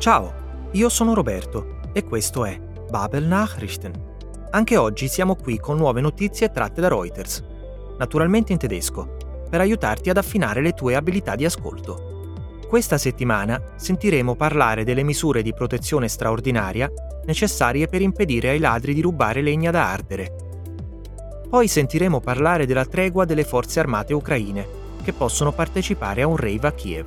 Ciao, io sono Roberto e questo è Babel Nachrichten. Anche oggi siamo qui con nuove notizie tratte da Reuters, naturalmente in tedesco, per aiutarti ad affinare le tue abilità di ascolto. Questa settimana sentiremo parlare delle misure di protezione straordinaria necessarie per impedire ai ladri di rubare legna da ardere. Poi sentiremo parlare della tregua delle forze armate ucraine, che possono partecipare a un rave a Kiev.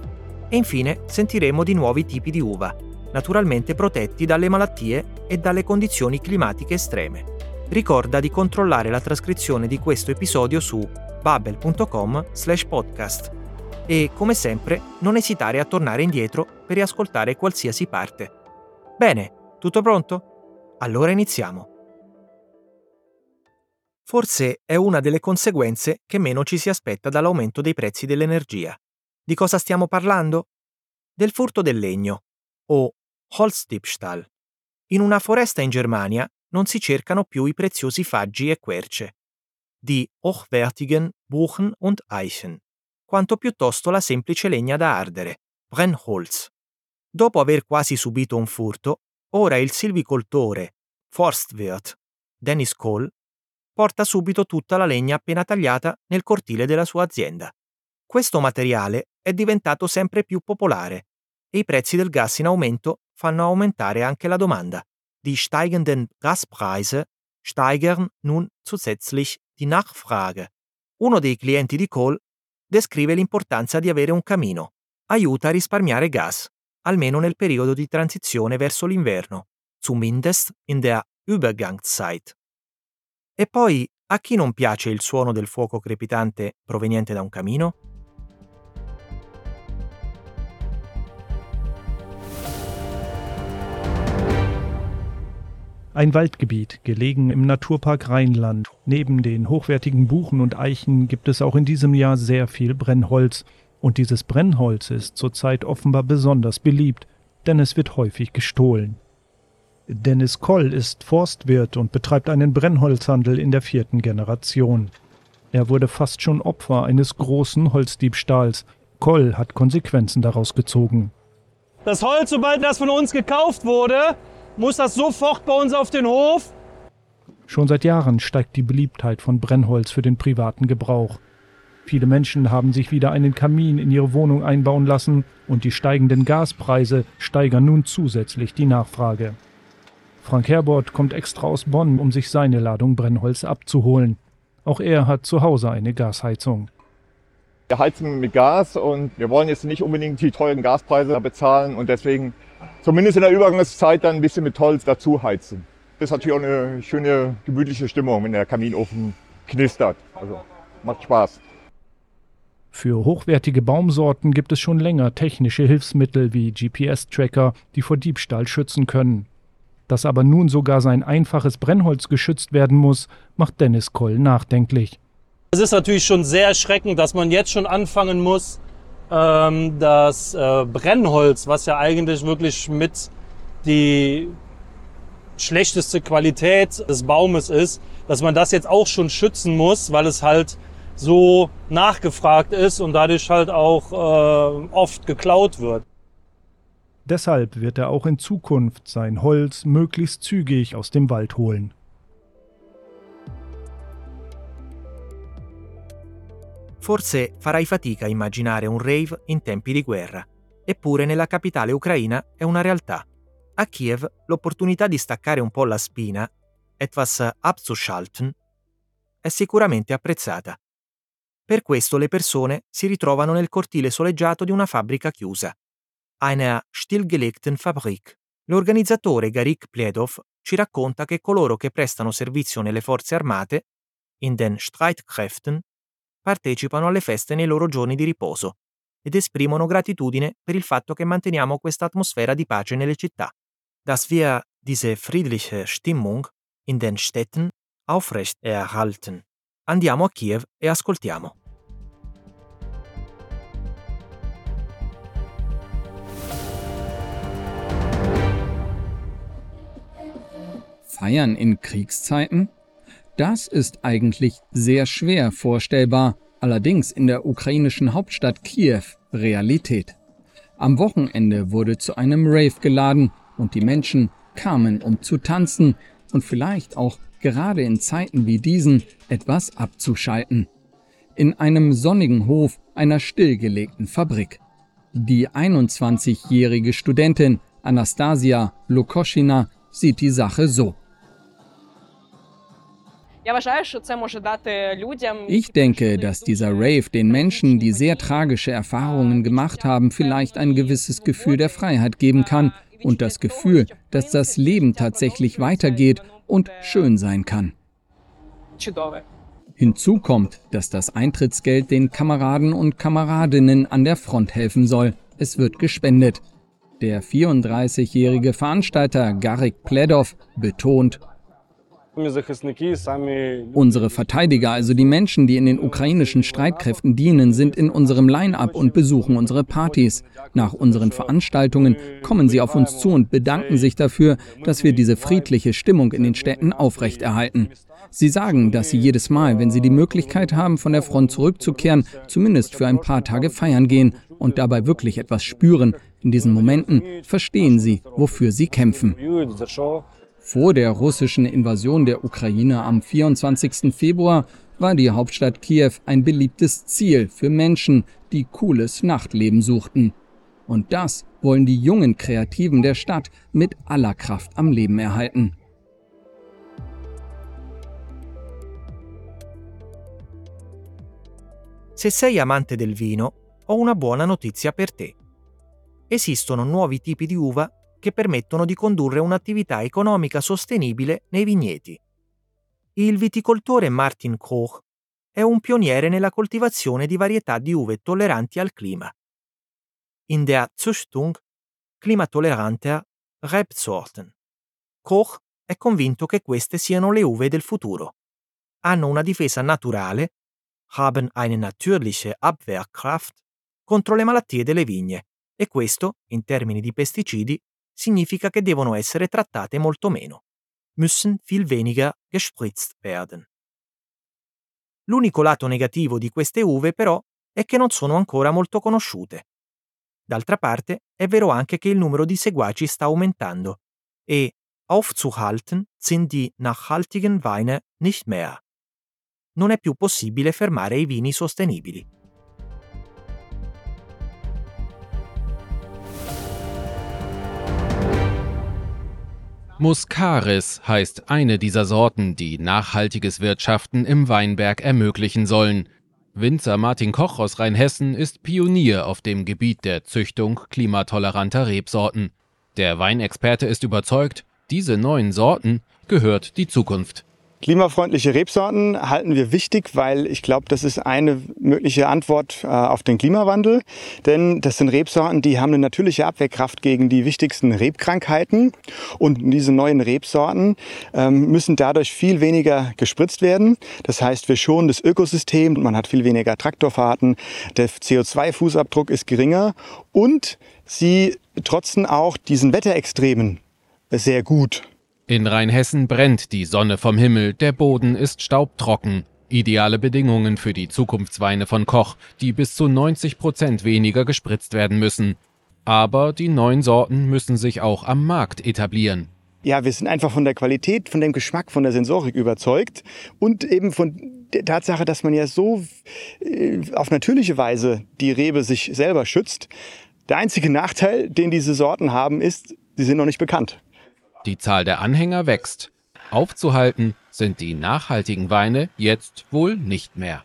E infine sentiremo di nuovi tipi di uva, naturalmente protetti dalle malattie e dalle condizioni climatiche estreme. Ricorda di controllare la trascrizione di questo episodio su babbel.com/podcast e come sempre non esitare a tornare indietro per riascoltare qualsiasi parte. Bene, tutto pronto? Allora iniziamo. Forse è una delle conseguenze che meno ci si aspetta dall'aumento dei prezzi dell'energia. Di cosa stiamo parlando? Del furto del legno, o Holzdiebstahl. In una foresta in Germania non si cercano più i preziosi faggi e querce, di hochwertigen Buchen und Eichen, quanto piuttosto la semplice legna da ardere, Brennholz. Dopo aver quasi subito un furto, ora il silvicoltore, Forstwirt, Dennis Cole, porta subito tutta la legna appena tagliata nel cortile della sua azienda. Questo materiale è diventato sempre più popolare e i prezzi del gas in aumento fanno aumentare anche la domanda. Die steigenden Gaspreise steigern nun zusätzlich die Nachfrage. Uno dei clienti di Cole descrive l'importanza di avere un camino. Aiuta a risparmiare gas, almeno nel periodo di transizione verso l'inverno, zumindest in der Übergangszeit. E poi, a chi non piace il suono del fuoco crepitante proveniente da un camino? Ein Waldgebiet, gelegen im Naturpark Rheinland. Neben den hochwertigen Buchen und Eichen gibt es auch in diesem Jahr sehr viel Brennholz. Und dieses Brennholz ist zurzeit offenbar besonders beliebt, denn es wird häufig gestohlen. Dennis Koll ist Forstwirt und betreibt einen Brennholzhandel in der vierten Generation. Er wurde fast schon Opfer eines großen Holzdiebstahls. Koll hat Konsequenzen daraus gezogen. Das Holz, sobald das von uns gekauft wurde, muss das sofort bei uns auf den Hof. Schon seit Jahren steigt die Beliebtheit von Brennholz für den privaten Gebrauch. Viele Menschen haben sich wieder einen Kamin in ihre Wohnung einbauen lassen und die steigenden Gaspreise steigern nun zusätzlich die Nachfrage. Frank Herbert kommt extra aus Bonn, um sich seine Ladung Brennholz abzuholen. Auch er hat zu Hause eine Gasheizung. Wir heizen mit Gas und wir wollen jetzt nicht unbedingt die teuren Gaspreise bezahlen und deswegen zumindest in der Übergangszeit dann ein bisschen mit Holz dazu heizen. Das ist natürlich auch eine schöne, gemütliche Stimmung, wenn der Kaminofen knistert. Also macht Spaß. Für hochwertige Baumsorten gibt es schon länger technische Hilfsmittel wie GPS-Tracker, die vor Diebstahl schützen können. Dass aber nun sogar sein einfaches Brennholz geschützt werden muss, macht Dennis Koll nachdenklich. Es ist natürlich schon sehr erschreckend, dass man jetzt schon anfangen muss, ähm, das äh, Brennholz, was ja eigentlich wirklich mit die schlechteste Qualität des Baumes ist, dass man das jetzt auch schon schützen muss, weil es halt so nachgefragt ist und dadurch halt auch äh, oft geklaut wird. Deshalb wird er auch in Zukunft sein Holz möglichst zügig aus dem Wald holen. Forse farai fatica a immaginare un rave in tempi di guerra, eppure nella capitale ucraina è una realtà. A Kiev l'opportunità di staccare un po' la spina, etwas abzuschalten, è sicuramente apprezzata. Per questo le persone si ritrovano nel cortile soleggiato di una fabbrica chiusa, einer stillgelegten Fabrik. L'organizzatore Garik Pledov ci racconta che coloro che prestano servizio nelle forze armate, in den Streitkräften, partecipano alle feste nei loro giorni di riposo ed esprimono gratitudine per il fatto che manteniamo questa atmosfera di pace nelle città. Dass wir diese friedliche Stimmung in den Städten aufrecht erhalten. Andiamo a Kiev e ascoltiamo. Feiern in Kriegszeiten? Das ist eigentlich sehr schwer vorstellbar, allerdings in der ukrainischen Hauptstadt Kiew Realität. Am Wochenende wurde zu einem Rave geladen und die Menschen kamen, um zu tanzen und vielleicht auch gerade in Zeiten wie diesen etwas abzuschalten. In einem sonnigen Hof einer stillgelegten Fabrik. Die 21-jährige Studentin Anastasia Lukoschina sieht die Sache so. Ich denke, dass dieser Rave den Menschen, die sehr tragische Erfahrungen gemacht haben, vielleicht ein gewisses Gefühl der Freiheit geben kann und das Gefühl, dass das Leben tatsächlich weitergeht und schön sein kann. Hinzu kommt, dass das Eintrittsgeld den Kameraden und Kameradinnen an der Front helfen soll. Es wird gespendet. Der 34-jährige Veranstalter Garik Pledov betont, Unsere Verteidiger, also die Menschen, die in den ukrainischen Streitkräften dienen, sind in unserem Line-up und besuchen unsere Partys. Nach unseren Veranstaltungen kommen sie auf uns zu und bedanken sich dafür, dass wir diese friedliche Stimmung in den Städten aufrechterhalten. Sie sagen, dass sie jedes Mal, wenn sie die Möglichkeit haben, von der Front zurückzukehren, zumindest für ein paar Tage feiern gehen und dabei wirklich etwas spüren. In diesen Momenten verstehen sie, wofür sie kämpfen. Vor der russischen Invasion der Ukraine am 24. Februar war die Hauptstadt Kiew ein beliebtes Ziel für Menschen, die cooles Nachtleben suchten. Und das wollen die jungen Kreativen der Stadt mit aller Kraft am Leben erhalten. Se sei amante del vino, ho una buona notizia per te. Esistono nuovi tipi di uva che permettono di condurre un'attività economica sostenibile nei vigneti. Il viticoltore Martin Koch è un pioniere nella coltivazione di varietà di uve tolleranti al clima. In der Züchtung klimatoleranter Rebsorten. Koch è convinto che queste siano le uve del futuro. Hanno una difesa naturale, haben eine natürliche Abwehrkraft contro le malattie delle vigne e questo, in termini di pesticidi, significa che devono essere trattate molto meno. Müssen viel weniger gespritzt werden. L'unico lato negativo di queste uve, però, è che non sono ancora molto conosciute. D'altra parte, è vero anche che il numero di seguaci sta aumentando e aufzuhalten sind die nachhaltigen Weine nicht mehr. Non è più possibile fermare i vini sostenibili. Muscaris heißt eine dieser Sorten, die nachhaltiges Wirtschaften im Weinberg ermöglichen sollen. Winzer Martin Koch aus Rheinhessen ist Pionier auf dem Gebiet der Züchtung klimatoleranter Rebsorten. Der Weinexperte ist überzeugt, diese neuen Sorten gehört die Zukunft. Klimafreundliche Rebsorten halten wir wichtig, weil ich glaube, das ist eine mögliche Antwort äh, auf den Klimawandel. Denn das sind Rebsorten, die haben eine natürliche Abwehrkraft gegen die wichtigsten Rebkrankheiten. Und diese neuen Rebsorten ähm, müssen dadurch viel weniger gespritzt werden. Das heißt, wir schonen das Ökosystem, man hat viel weniger Traktorfahrten, der CO2-Fußabdruck ist geringer und sie trotzen auch diesen Wetterextremen sehr gut. In Rheinhessen brennt die Sonne vom Himmel, der Boden ist staubtrocken. Ideale Bedingungen für die Zukunftsweine von Koch, die bis zu 90 Prozent weniger gespritzt werden müssen. Aber die neuen Sorten müssen sich auch am Markt etablieren. Ja, wir sind einfach von der Qualität, von dem Geschmack, von der Sensorik überzeugt und eben von der Tatsache, dass man ja so äh, auf natürliche Weise die Rebe sich selber schützt. Der einzige Nachteil, den diese Sorten haben, ist, sie sind noch nicht bekannt. Die Zahl der Anhänger wächst. Aufzuhalten sind die nachhaltigen Weine jetzt wohl nicht mehr.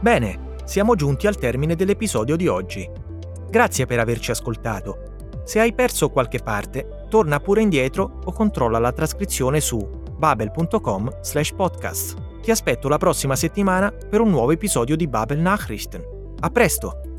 Bene, siamo giunti al termine dell'episodio di oggi. Grazie per averci ascoltato. Se hai perso qualche parte, torna pure indietro o controlla la trascrizione su babel.com/podcast. Ti aspetto la prossima settimana per un nuovo episodio di Babel Nachrichten. A presto!